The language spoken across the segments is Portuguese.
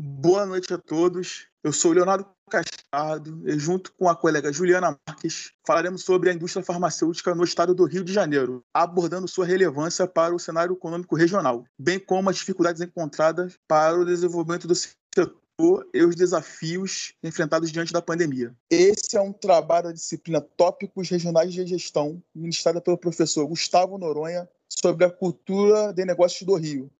Boa noite a todos. Eu sou Leonardo Cascado e, junto com a colega Juliana Marques, falaremos sobre a indústria farmacêutica no estado do Rio de Janeiro, abordando sua relevância para o cenário econômico regional, bem como as dificuldades encontradas para o desenvolvimento do setor e os desafios enfrentados diante da pandemia. Esse é um trabalho da disciplina Tópicos Regionais de Gestão, ministrada pelo professor Gustavo Noronha, sobre a cultura de negócios do Rio.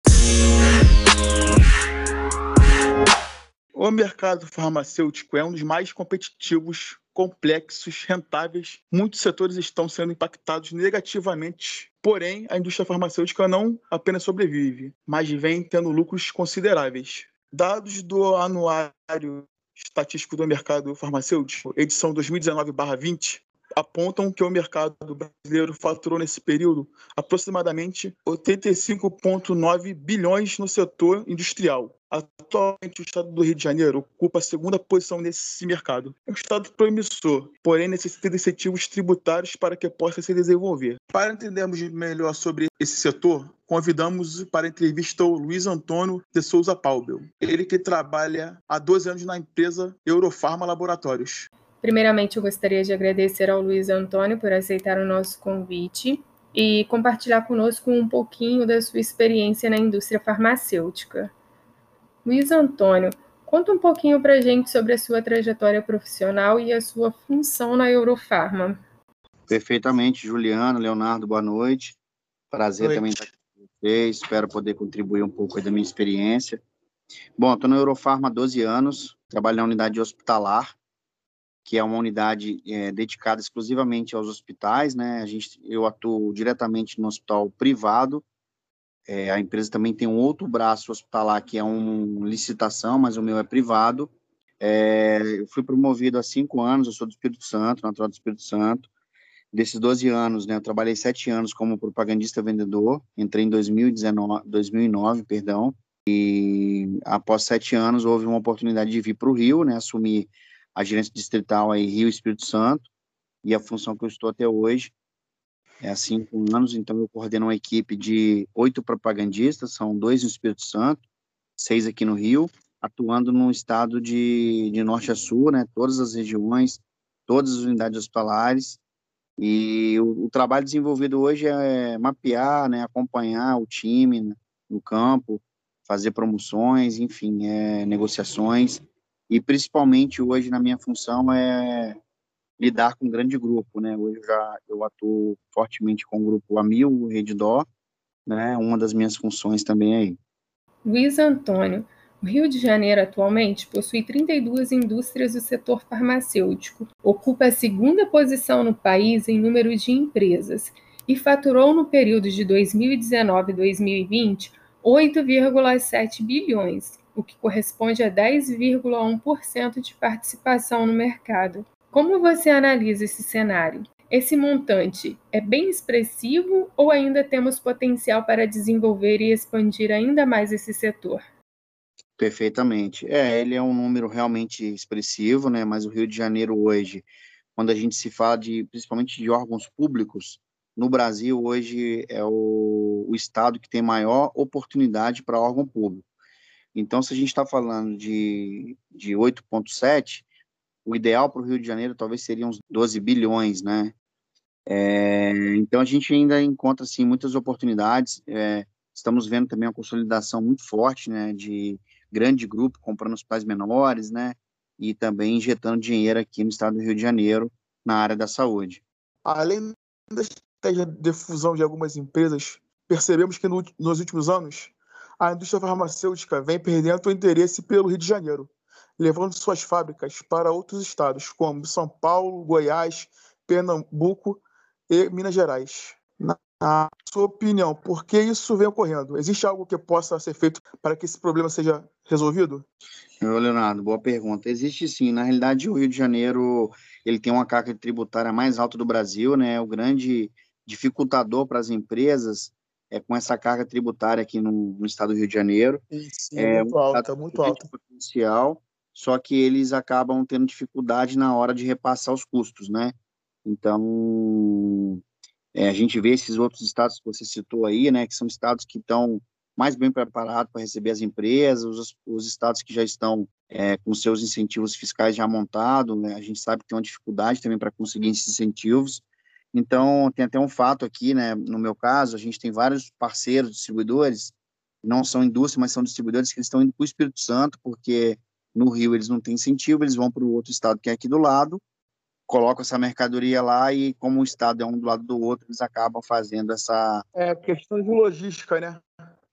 O mercado farmacêutico é um dos mais competitivos, complexos, rentáveis. Muitos setores estão sendo impactados negativamente. Porém, a indústria farmacêutica não apenas sobrevive, mas vem tendo lucros consideráveis. Dados do Anuário Estatístico do Mercado Farmacêutico, edição 2019-20, apontam que o mercado brasileiro faturou nesse período aproximadamente 85,9 bilhões no setor industrial. Atualmente, o estado do Rio de Janeiro ocupa a segunda posição nesse mercado. É um estado promissor, porém necessita de incentivos tributários para que possa se desenvolver. Para entendermos melhor sobre esse setor, convidamos para a entrevista o Luiz Antônio de Souza Paubel. Ele que trabalha há 12 anos na empresa Eurofarma Laboratórios. Primeiramente, eu gostaria de agradecer ao Luiz Antônio por aceitar o nosso convite e compartilhar conosco um pouquinho da sua experiência na indústria farmacêutica. Luiz Antônio, conta um pouquinho para a gente sobre a sua trajetória profissional e a sua função na Eurofarma. Perfeitamente, Juliana, Leonardo, boa noite. Prazer noite. também estar com vocês, espero poder contribuir um pouco da minha experiência. Bom, estou na Eurofarma há 12 anos, trabalho na unidade hospitalar, que é uma unidade é, dedicada exclusivamente aos hospitais, né? A gente, eu atuo diretamente no hospital privado. É, a empresa também tem um outro braço hospitalar que é uma licitação, mas o meu é privado. É, eu fui promovido há cinco anos, eu sou do Espírito Santo, natural do Espírito Santo. Desses 12 anos, né, eu trabalhei sete anos como propagandista vendedor, entrei em 2019, 2009, perdão, e após sete anos houve uma oportunidade de vir para o Rio, né, assumir a gerência distrital aí Rio Espírito Santo, e a função que eu estou até hoje é há cinco anos, então eu coordeno uma equipe de oito propagandistas, são dois no Espírito Santo, seis aqui no Rio, atuando no estado de, de norte a sul, né, todas as regiões, todas as unidades hospitalares, e o, o trabalho desenvolvido hoje é mapear, né, acompanhar o time né, no campo, fazer promoções, enfim, é, negociações, e principalmente hoje na minha função é lidar com um grande grupo, né? Hoje eu já eu atuo fortemente com o grupo Amil, Reddor, né? Uma das minhas funções também é aí. Luiz Antônio, o Rio de Janeiro atualmente possui 32 indústrias do setor farmacêutico, ocupa a segunda posição no país em número de empresas e faturou no período de 2019 2020 8,7 bilhões, o que corresponde a 10,1% de participação no mercado. Como você analisa esse cenário? Esse montante é bem expressivo ou ainda temos potencial para desenvolver e expandir ainda mais esse setor? Perfeitamente. É, ele é um número realmente expressivo, né? Mas o Rio de Janeiro hoje, quando a gente se fala de, principalmente de órgãos públicos, no Brasil hoje é o, o estado que tem maior oportunidade para órgão público. Então, se a gente está falando de, de 8,7, o ideal para o Rio de Janeiro talvez seria uns 12 bilhões, né? É, então, a gente ainda encontra, assim, muitas oportunidades. É, estamos vendo também uma consolidação muito forte, né, de grande grupo comprando hospitais menores, né, e também injetando dinheiro aqui no estado do Rio de Janeiro na área da saúde. Além da estratégia de fusão de algumas empresas, percebemos que no, nos últimos anos a indústria farmacêutica vem perdendo o interesse pelo Rio de Janeiro, levando suas fábricas para outros estados, como São Paulo, Goiás, Pernambuco e Minas Gerais. Na sua opinião, por que isso vem ocorrendo? Existe algo que possa ser feito para que esse problema seja resolvido? Leonardo, boa pergunta. Existe sim. Na realidade, o Rio de Janeiro ele tem uma carga tributária mais alta do Brasil, né? O grande dificultador para as empresas é, com essa carga tributária aqui no, no estado do Rio de Janeiro. Sim, é muito alta, muito alta. Potencial, só que eles acabam tendo dificuldade na hora de repassar os custos, né? Então, é, a gente vê esses outros estados que você citou aí, né, que são estados que estão mais bem preparado para receber as empresas, os, os estados que já estão é, com seus incentivos fiscais já montados, né? a gente sabe que tem uma dificuldade também para conseguir esses incentivos. Então, tem até um fato aqui, né? no meu caso, a gente tem vários parceiros, distribuidores, não são indústria, mas são distribuidores que estão indo para o Espírito Santo, porque no Rio eles não têm incentivo, eles vão para o outro estado que é aqui do lado, colocam essa mercadoria lá e como o estado é um do lado do outro, eles acabam fazendo essa... É questão de logística, né?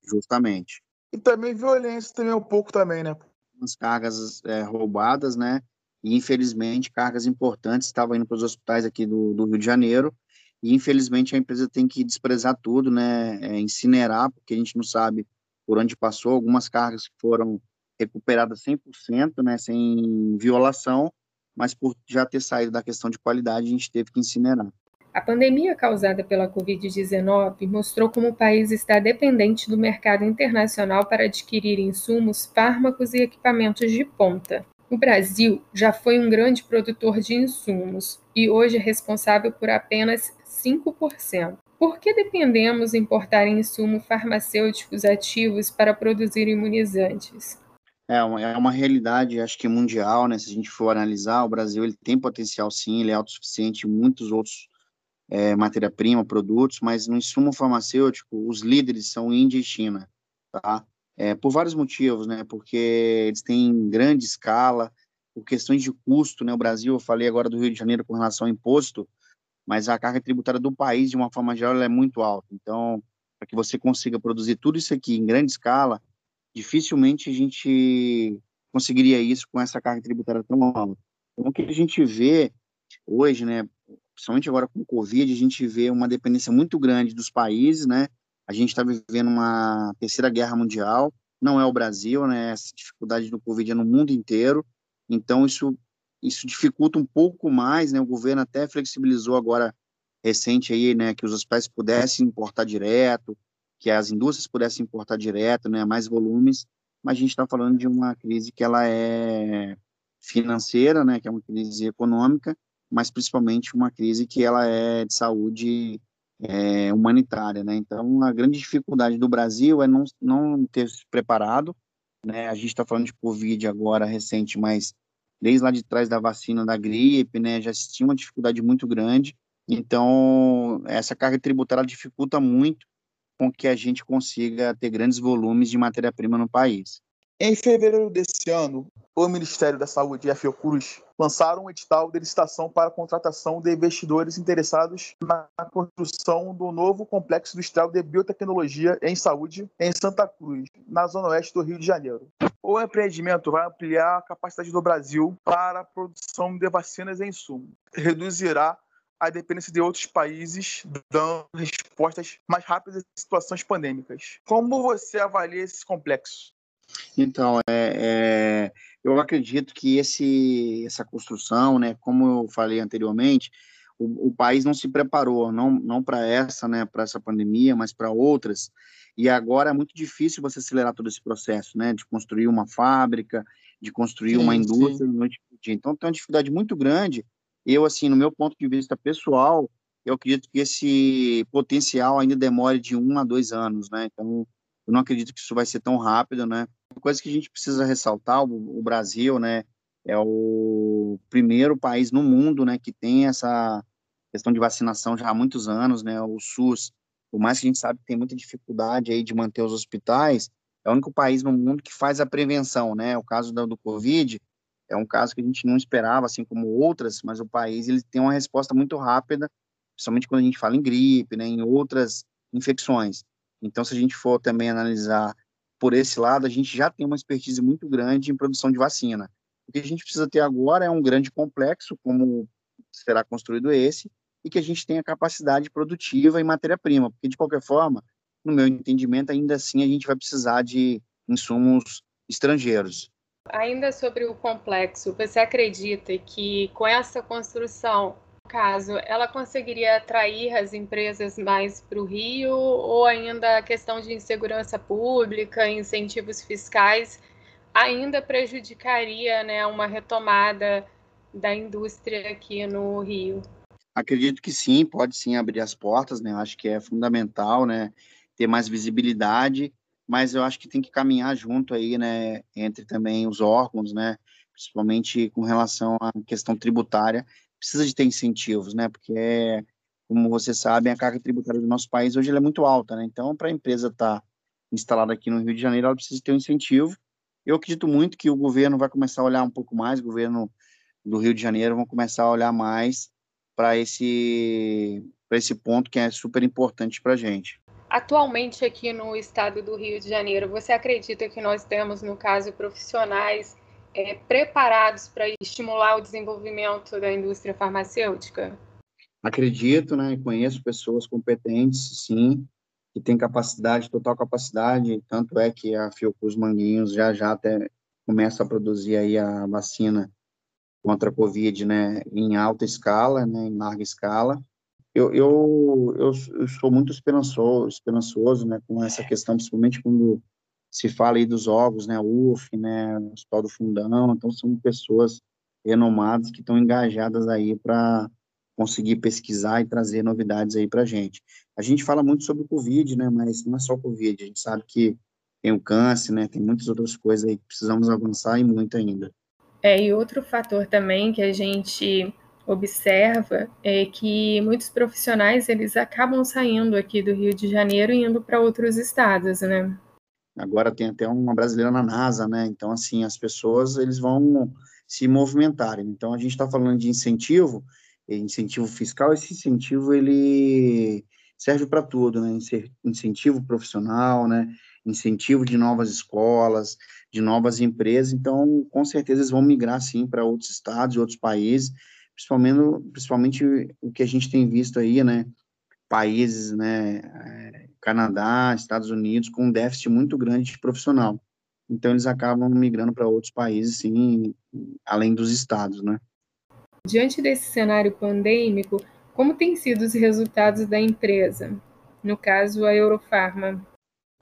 Justamente. E também violência também um pouco também, né? As cargas é, roubadas, né? E infelizmente cargas importantes estavam indo para os hospitais aqui do, do, Rio de Janeiro e infelizmente a empresa tem que desprezar tudo, né? É, incinerar, porque a gente não sabe por onde passou. Algumas cargas foram recuperadas 100%, né? Sem violação, mas por já ter saído da questão de qualidade, a gente teve que incinerar. A pandemia causada pela Covid-19 mostrou como o país está dependente do mercado internacional para adquirir insumos, fármacos e equipamentos de ponta. O Brasil já foi um grande produtor de insumos e hoje é responsável por apenas 5%. Por que dependemos importar insumos farmacêuticos ativos para produzir imunizantes? É uma, é uma realidade, acho que mundial, né? Se a gente for analisar, o Brasil ele tem potencial sim, ele é autossuficiente em muitos outros é, matéria-prima, produtos, mas no insumo farmacêutico, os líderes são Índia e China, tá? É, por vários motivos, né? Porque eles têm grande escala, por questões de custo, né? O Brasil, eu falei agora do Rio de Janeiro com relação ao imposto, mas a carga tributária do país, de uma forma geral, é muito alta. Então, para que você consiga produzir tudo isso aqui em grande escala, dificilmente a gente conseguiria isso com essa carga tributária tão alta. Então, o que a gente vê hoje, né, principalmente agora com o Covid, a gente vê uma dependência muito grande dos países, né? A gente está vivendo uma terceira guerra mundial, não é o Brasil, né? Essa dificuldade do Covid é no mundo inteiro, então isso isso dificulta um pouco mais, né? O governo até flexibilizou agora recente aí, né, que os hospitais pudessem importar direto, que as indústrias pudessem importar direto, né, mais volumes, mas a gente está falando de uma crise que ela é financeira, né, que é uma crise econômica, mas principalmente uma crise que ela é de saúde é, humanitária, né? Então, a grande dificuldade do Brasil é não, não ter se preparado, né? A gente está falando de Covid agora recente, mas desde lá de trás da vacina da gripe, né, já tinha uma dificuldade muito grande. Então, essa carga tributária dificulta muito com que a gente consiga ter grandes volumes de matéria-prima no país. Em fevereiro desse ano, o Ministério da Saúde e a Fiocruz lançaram um edital de licitação para a contratação de investidores interessados na construção do novo complexo industrial de biotecnologia em saúde em Santa Cruz, na zona oeste do Rio de Janeiro. O empreendimento vai ampliar a capacidade do Brasil para a produção de vacinas e insumos, reduzirá a dependência de outros países, dando respostas mais rápidas em situações pandêmicas. Como você avalia esse complexo? Então, é, é, eu acredito que esse, essa construção, né, como eu falei anteriormente, o, o país não se preparou, não, não para essa, né, para essa pandemia, mas para outras. E agora é muito difícil você acelerar todo esse processo, né, de construir uma fábrica, de construir sim, uma indústria sim. noite dia. Então, tem uma dificuldade muito grande. Eu, assim, no meu ponto de vista pessoal, eu acredito que esse potencial ainda demore de um a dois anos, né? Então, eu não acredito que isso vai ser tão rápido, né? Uma coisa que a gente precisa ressaltar, o, Brasil, né, é o primeiro país no mundo, né, que tem essa questão de vacinação já há muitos anos, né? O SUS, por mais que a gente sabe que tem muita dificuldade aí de manter os hospitais, é o único país no mundo que faz a prevenção, né? O caso do, do Covid é um caso que a gente não esperava, assim como outras, mas o país ele tem uma resposta muito rápida, principalmente quando a gente fala em gripe, né? Em outras infecções. Então, se a gente for também analisar por esse lado, a gente já tem uma expertise muito grande em produção de vacina. O que a gente precisa ter agora é um grande complexo, como será construído esse, e que a gente tenha capacidade produtiva em matéria-prima, porque, de qualquer forma, no meu entendimento, ainda assim a gente vai precisar de insumos estrangeiros. Ainda sobre o complexo, você acredita que com essa construção caso, ela conseguiria atrair as empresas mais para o Rio ou ainda a questão de insegurança pública, incentivos fiscais, ainda prejudicaria né, uma retomada da indústria aqui no Rio? Acredito que sim, pode sim abrir as portas, né? Eu acho que é fundamental, né, ter mais visibilidade mas eu acho que tem que caminhar junto aí, né, entre também os órgãos, né, principalmente com relação à questão tributária, precisa de ter incentivos, né, porque é, como vocês sabem, a carga tributária do nosso país hoje é muito alta, né, então para a empresa estar tá instalada aqui no Rio de Janeiro, ela precisa ter um incentivo. Eu acredito muito que o governo vai começar a olhar um pouco mais, o governo do Rio de Janeiro vão começar a olhar mais para esse esse ponto que é super importante para a gente. Atualmente aqui no estado do Rio de Janeiro, você acredita que nós temos, no caso, profissionais é, preparados para estimular o desenvolvimento da indústria farmacêutica? Acredito, né? Conheço pessoas competentes, sim, que têm capacidade, total capacidade. Tanto é que a Fiocruz Manguinhos já já até começa a produzir aí a vacina contra a Covid, né, em alta escala, né, em larga escala. Eu, eu, eu, eu sou muito esperançoso, esperançoso, né, com essa questão, principalmente quando se fala aí dos órgãos, né, UF, né, Hospital do Fundão, então são pessoas renomadas que estão engajadas aí para conseguir pesquisar e trazer novidades aí para a gente. A gente fala muito sobre o Covid, né, mas não é só o Covid, a gente sabe que tem o câncer, né, tem muitas outras coisas aí que precisamos avançar e muito ainda. É, e outro fator também que a gente observa é que muitos profissionais eles acabam saindo aqui do Rio de Janeiro e indo para outros estados, né? Agora tem até uma brasileira na NASA, né? Então assim as pessoas eles vão se movimentarem. Então a gente está falando de incentivo, incentivo fiscal. Esse incentivo ele serve para tudo, né? Incentivo profissional, né? Incentivo de novas escolas, de novas empresas, então com certeza eles vão migrar sim para outros estados, outros países, principalmente, principalmente o que a gente tem visto aí, né, países, né, eh, Canadá, Estados Unidos, com um déficit muito grande de profissional. Então eles acabam migrando para outros países, sim, além dos estados, né. Diante desse cenário pandêmico, como têm sido os resultados da empresa? No caso, a Eurofarma.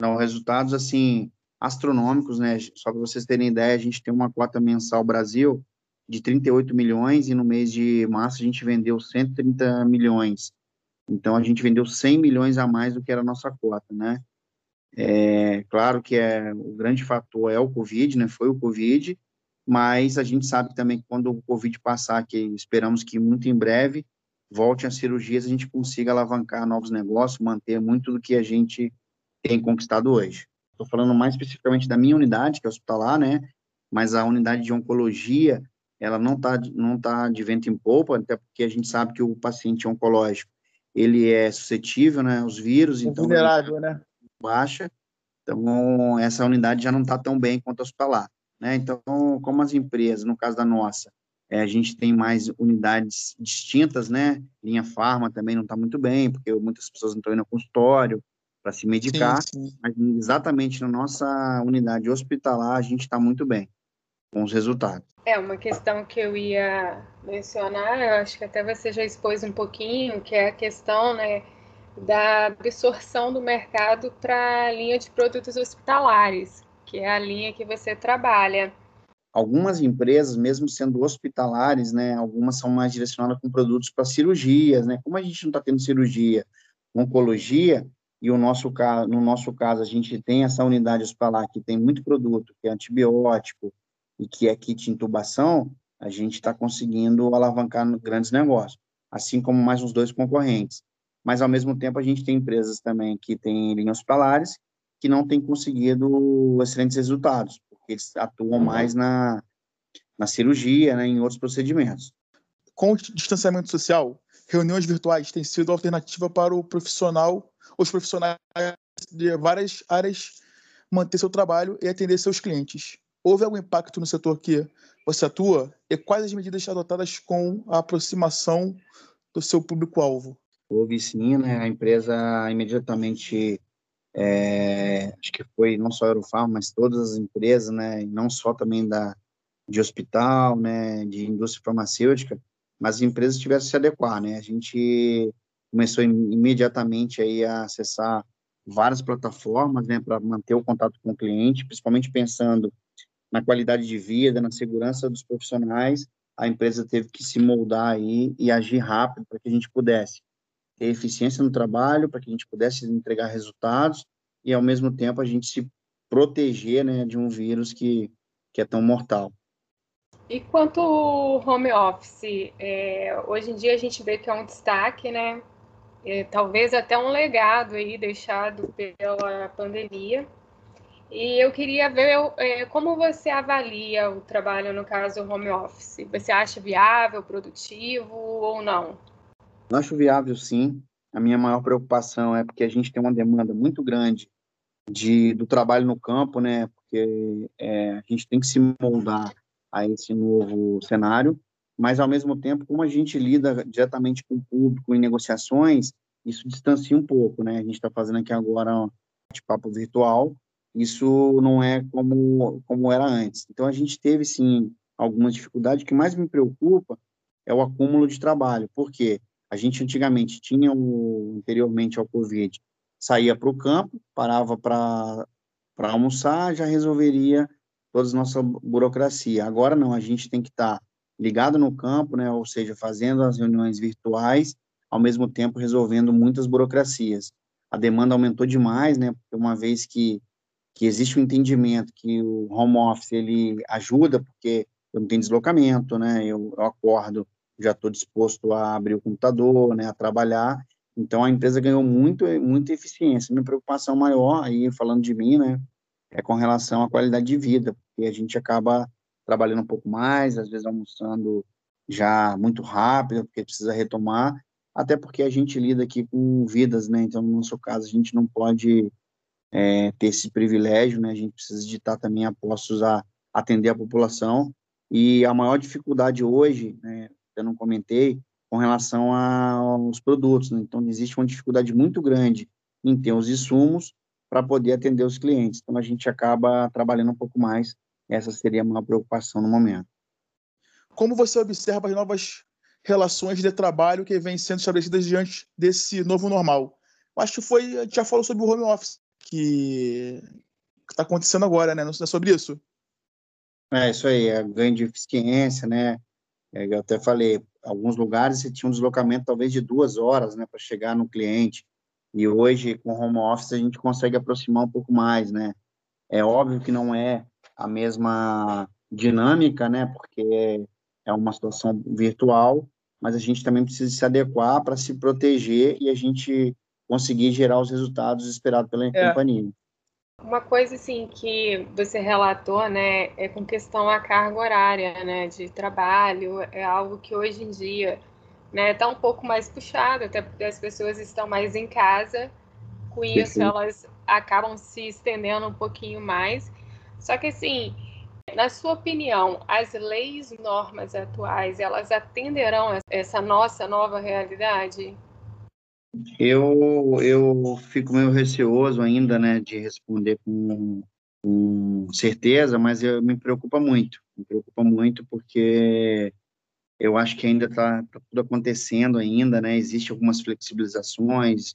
Não, resultados, assim, astronômicos, né? Só para vocês terem ideia, a gente tem uma cota mensal Brasil de 38 milhões e no mês de março a gente vendeu 130 milhões. Então a gente vendeu 100 milhões a mais do que era a nossa cota, né? É, claro que é o grande fator é o Covid, né? Foi o Covid, mas a gente sabe também que quando o Covid passar, que esperamos que muito em breve volte às cirurgias, a gente consiga alavancar novos negócios, manter muito do que a gente tem conquistado hoje. Estou falando mais especificamente da minha unidade, que é hospitalar, né? Mas a unidade de oncologia, ela não está não tá de vento em polpa, até porque a gente sabe que o paciente oncológico, ele é suscetível, né, aos vírus, é então vulnerável, né? Baixa. Então essa unidade já não está tão bem quanto a hospitalar, né? Então, como as empresas, no caso da nossa, é, a gente tem mais unidades distintas, né? Linha farma também não está muito bem, porque muitas pessoas não estão indo ao consultório, para se medicar, sim, sim. mas exatamente na nossa unidade hospitalar a gente está muito bem com os resultados. É uma questão que eu ia mencionar, eu acho que até você já expôs um pouquinho, que é a questão, né, da absorção do mercado para a linha de produtos hospitalares, que é a linha que você trabalha. Algumas empresas, mesmo sendo hospitalares, né, algumas são mais direcionadas com produtos para cirurgias, né? Como a gente não está tendo cirurgia, oncologia, e o nosso no nosso caso, a gente tem essa unidade hospitalar que tem muito produto, que é antibiótico e que é kit intubação, a gente está conseguindo alavancar grandes negócios, assim como mais uns dois concorrentes. Mas, ao mesmo tempo, a gente tem empresas também que têm linhas hospitalares que não têm conseguido excelentes resultados, porque eles atuam mais na, na cirurgia, né, em outros procedimentos. Com o distanciamento social, reuniões virtuais têm sido alternativa para o profissional os profissionais de várias áreas manter seu trabalho e atender seus clientes. Houve algum impacto no setor que você atua? E quais as medidas adotadas com a aproximação do seu público-alvo? Houve sim, né? A empresa imediatamente, é, acho que foi não só a Eurofarm, mas todas as empresas, né? não só também da de hospital, né? De indústria farmacêutica, mas as empresas tiveram que se adequar, né? A gente começou imediatamente aí a acessar várias plataformas, né, para manter o contato com o cliente, principalmente pensando na qualidade de vida, na segurança dos profissionais, a empresa teve que se moldar aí e agir rápido para que a gente pudesse ter eficiência no trabalho, para que a gente pudesse entregar resultados e ao mesmo tempo a gente se proteger né, de um vírus que, que é tão mortal. E quanto ao home office, é, hoje em dia a gente vê que é um destaque, né? É, talvez até um legado aí deixado pela pandemia. E eu queria ver é, como você avalia o trabalho, no caso, home office. Você acha viável, produtivo ou não? Eu acho viável, sim. A minha maior preocupação é porque a gente tem uma demanda muito grande de, do trabalho no campo, né? Porque é, a gente tem que se moldar a esse novo cenário, mas ao mesmo tempo, como a gente lida diretamente com o público em negociações, isso distancia um pouco, né? A gente está fazendo aqui agora um bate-papo virtual, isso não é como, como era antes. Então, a gente teve, sim, algumas dificuldades. O que mais me preocupa é o acúmulo de trabalho, porque a gente antigamente tinha, o, anteriormente ao Covid, saía para o campo, parava para almoçar, já resolveria toda a nossa burocracia. Agora não, a gente tem que estar tá ligado no campo, né, ou seja, fazendo as reuniões virtuais, ao mesmo tempo resolvendo muitas burocracias. A demanda aumentou demais, né, porque uma vez que, que existe um entendimento que o home office ele ajuda, porque eu não tenho deslocamento, né, eu, eu acordo, já estou disposto a abrir o computador, né, a trabalhar, então a empresa ganhou muito, muita eficiência. Minha preocupação maior, aí falando de mim, né, é com relação à qualidade de vida, porque a gente acaba trabalhando um pouco mais, às vezes almoçando já muito rápido, porque precisa retomar, até porque a gente lida aqui com vidas, né? Então, no nosso caso, a gente não pode é, ter esse privilégio, né? A gente precisa de estar também a postos a atender a população. E a maior dificuldade hoje, né, eu não comentei, com relação aos produtos. Né? Então, existe uma dificuldade muito grande em ter os insumos para poder atender os clientes. Então, a gente acaba trabalhando um pouco mais. Essa seria a maior preocupação no momento. Como você observa as novas relações de trabalho que vêm sendo estabelecidas diante desse novo normal? Acho que foi, a gente já falou sobre o home office, que está acontecendo agora, né? Não é sobre isso? É, isso aí, é ganho de eficiência, né? É, eu até falei, alguns lugares você tinha um deslocamento talvez de duas horas, né, para chegar no cliente. E hoje, com home office, a gente consegue aproximar um pouco mais, né? É óbvio que não é a mesma dinâmica, né? Porque é uma situação virtual, mas a gente também precisa se adequar para se proteger e a gente conseguir gerar os resultados esperados pela é. companhia. Uma coisa assim que você relatou, né, é com questão à carga horária, né, de trabalho, é algo que hoje em dia né? Tá um pouco mais puxado, até porque as pessoas estão mais em casa. Com isso, elas acabam se estendendo um pouquinho mais. Só que assim, na sua opinião, as leis, normas atuais, elas atenderão essa nossa nova realidade? Eu, eu fico meio receoso ainda, né, de responder com, com certeza, mas eu, me preocupa muito. Me preocupa muito porque eu acho que ainda está tá tudo acontecendo ainda, né? Existem algumas flexibilizações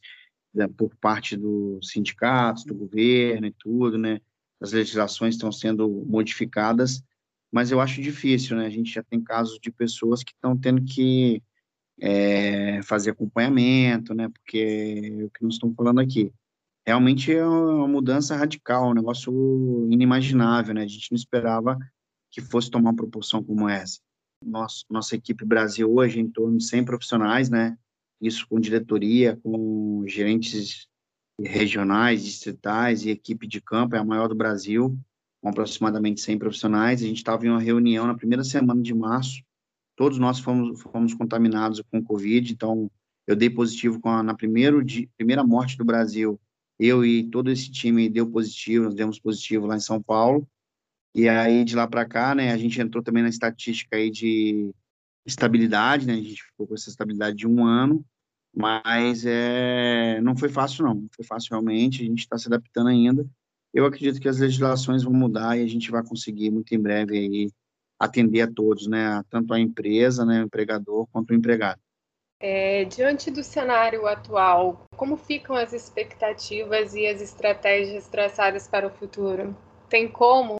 né, por parte dos sindicatos, do governo e tudo, né? As legislações estão sendo modificadas, mas eu acho difícil, né? A gente já tem casos de pessoas que estão tendo que é, fazer acompanhamento, né? Porque é o que nós estamos falando aqui realmente é uma mudança radical, um negócio inimaginável, né? A gente não esperava que fosse tomar uma proporção como essa nosso, nossa equipe Brasil hoje em torno de 100 profissionais, né? Isso com diretoria, com gerentes regionais, distritais e equipe de campo, é a maior do Brasil, com aproximadamente 100 profissionais. A gente estava em uma reunião na primeira semana de março, todos nós fomos, fomos contaminados com Covid, então eu dei positivo a, na primeiro primeira morte do Brasil, eu e todo esse time deu positivo, nós demos positivo lá em São Paulo, e aí, de lá para cá, né, a gente entrou também na estatística aí de estabilidade, né, a gente ficou com essa estabilidade de um ano, mas é, não foi fácil, não. Não foi fácil realmente, a gente está se adaptando ainda. Eu acredito que as legislações vão mudar e a gente vai conseguir muito em breve aí atender a todos, né, tanto a empresa, né, o empregador, quanto o empregado. É, diante do cenário atual, como ficam as expectativas e as estratégias traçadas para o futuro? Tem como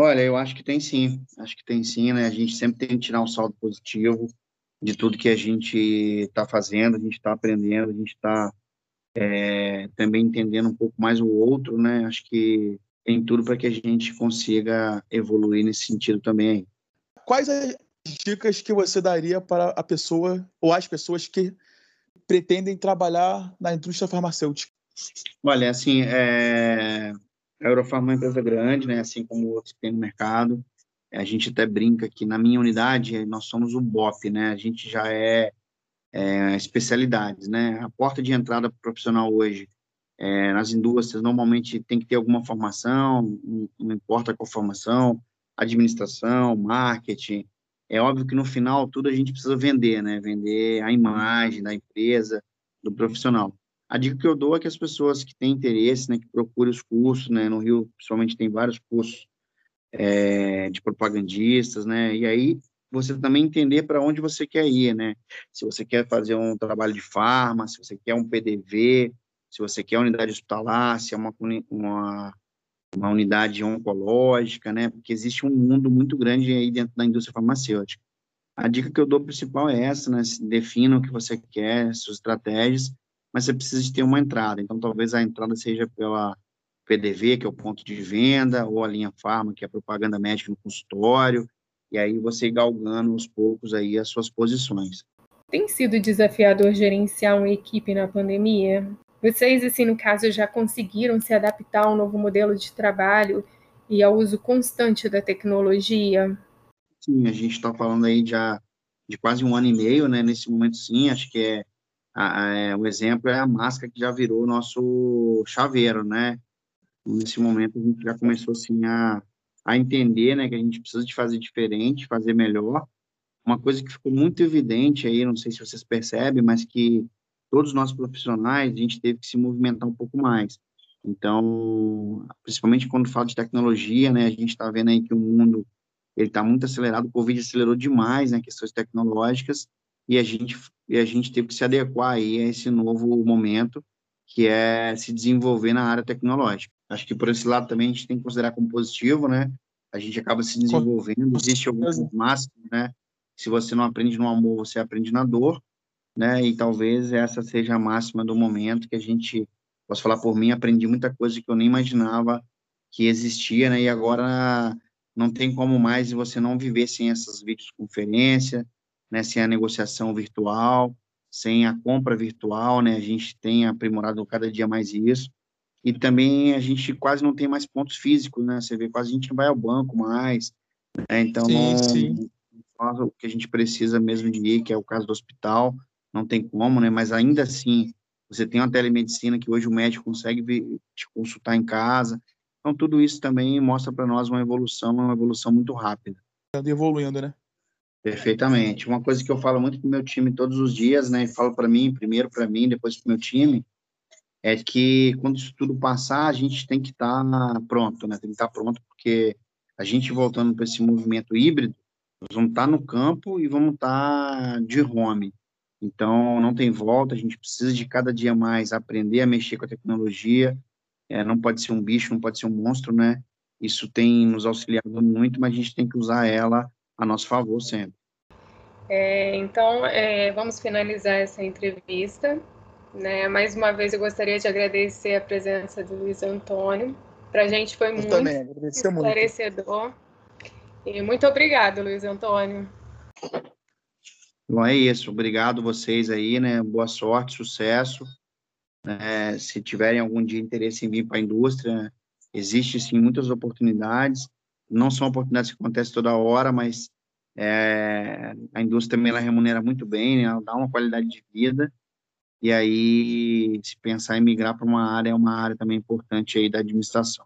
Olha, eu acho que tem sim, acho que tem sim, né? A gente sempre tem que tirar um saldo positivo de tudo que a gente está fazendo, a gente está aprendendo, a gente está é, também entendendo um pouco mais o outro, né? Acho que tem tudo para que a gente consiga evoluir nesse sentido também. Quais as dicas que você daria para a pessoa ou as pessoas que pretendem trabalhar na indústria farmacêutica? Olha, assim, é... a Eurofarma é uma empresa grande, né? Assim como outros que tem no mercado. A gente até brinca que na minha unidade nós somos o BOP, né? A gente já é, é especialidades, né? A porta de entrada profissional hoje é, nas indústrias normalmente tem que ter alguma formação, não importa qual formação, administração, marketing. É óbvio que no final tudo a gente precisa vender, né? Vender a imagem da empresa, do profissional. A dica que eu dou é que as pessoas que têm interesse, né, que procurem os cursos, né, no Rio, principalmente tem vários cursos é, de propagandistas, né, e aí você também entender para onde você quer ir, né, se você quer fazer um trabalho de farma, se você quer um PDV, se você quer unidade hospitalar, se é uma, uma, uma unidade oncológica, né, porque existe um mundo muito grande aí dentro da indústria farmacêutica. A dica que eu dou principal é essa, né, defina o que você quer, suas estratégias, mas você precisa de ter uma entrada. Então, talvez a entrada seja pela PDV, que é o ponto de venda, ou a linha farma, que é a propaganda médica no consultório, e aí você galgando aos poucos aí as suas posições. Tem sido desafiador gerenciar uma equipe na pandemia? Vocês, assim, no caso, já conseguiram se adaptar ao novo modelo de trabalho e ao uso constante da tecnologia? Sim, a gente está falando aí já de quase um ano e meio, né? Nesse momento, sim, acho que é é, o exemplo é a máscara que já virou nosso chaveiro, né? Nesse momento a gente já começou assim a, a entender, né, que a gente precisa de fazer diferente, fazer melhor. Uma coisa que ficou muito evidente aí, não sei se vocês percebem, mas que todos nós profissionais a gente teve que se movimentar um pouco mais. Então, principalmente quando fala de tecnologia, né, a gente está vendo aí que o mundo ele está muito acelerado, o Covid acelerou demais, né, questões tecnológicas, e a gente e a gente teve que se adequar aí a esse novo momento que é se desenvolver na área tecnológica. Acho que por esse lado também a gente tem que considerar como positivo, né? A gente acaba se desenvolvendo, existe alguns máximos, né? Se você não aprende no amor, você aprende na dor, né? E talvez essa seja a máxima do momento que a gente, posso falar por mim, aprendi muita coisa que eu nem imaginava que existia, né? E agora não tem como mais você não viver sem essas videoconferências, né, sem a negociação virtual, sem a compra virtual, né, a gente tem aprimorado cada dia mais isso, e também a gente quase não tem mais pontos físicos, né, você vê, quase a gente não vai ao banco mais, né, então sim, não, sim. o que a gente precisa mesmo de ir, que é o caso do hospital, não tem como, né, mas ainda assim, você tem uma telemedicina que hoje o médico consegue te consultar em casa, então tudo isso também mostra para nós uma evolução, uma evolução muito rápida. Evoluindo, né? Perfeitamente. Uma coisa que eu falo muito para o meu time todos os dias, né? Falo para mim, primeiro para mim, depois para o meu time, é que quando isso tudo passar, a gente tem que estar tá pronto, né? Tem que estar tá pronto, porque a gente voltando para esse movimento híbrido, nós vamos estar tá no campo e vamos estar tá de home. Então, não tem volta, a gente precisa de cada dia mais aprender a mexer com a tecnologia. É, não pode ser um bicho, não pode ser um monstro, né? Isso tem nos auxiliado muito, mas a gente tem que usar ela a nosso favor sempre. É, então, é, vamos finalizar essa entrevista. Né? Mais uma vez, eu gostaria de agradecer a presença do Luiz Antônio. Para a gente foi eu muito também, esclarecedor. Muito. E muito obrigado, Luiz Antônio. Bom, é isso. Obrigado vocês aí, né? Boa sorte, sucesso. É, se tiverem algum dia interesse em vir para a indústria, existe sim muitas oportunidades não são oportunidades que acontecem toda hora, mas é, a indústria também ela remunera muito bem, né? ela dá uma qualidade de vida, e aí se pensar em migrar para uma área, é uma área também importante aí da administração.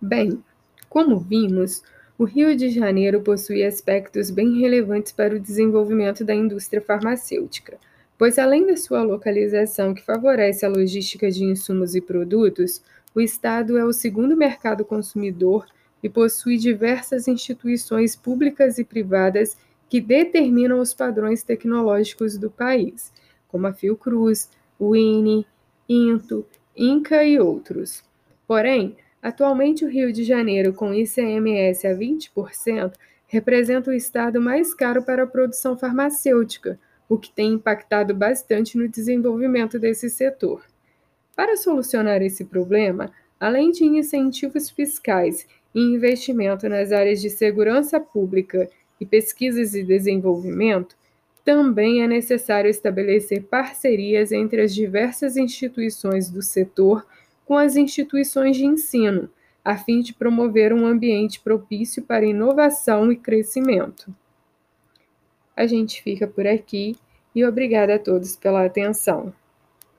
Bem, como vimos, o Rio de Janeiro possui aspectos bem relevantes para o desenvolvimento da indústria farmacêutica pois além da sua localização que favorece a logística de insumos e produtos, o Estado é o segundo mercado consumidor e possui diversas instituições públicas e privadas que determinam os padrões tecnológicos do país, como a Fiocruz, o INE, INTO, INCA e outros. Porém, atualmente o Rio de Janeiro, com ICMS a 20%, representa o estado mais caro para a produção farmacêutica, o que tem impactado bastante no desenvolvimento desse setor. Para solucionar esse problema, além de incentivos fiscais e investimento nas áreas de segurança pública e pesquisas e desenvolvimento, também é necessário estabelecer parcerias entre as diversas instituições do setor com as instituições de ensino, a fim de promover um ambiente propício para inovação e crescimento. A gente fica por aqui e obrigada a todos pela atenção.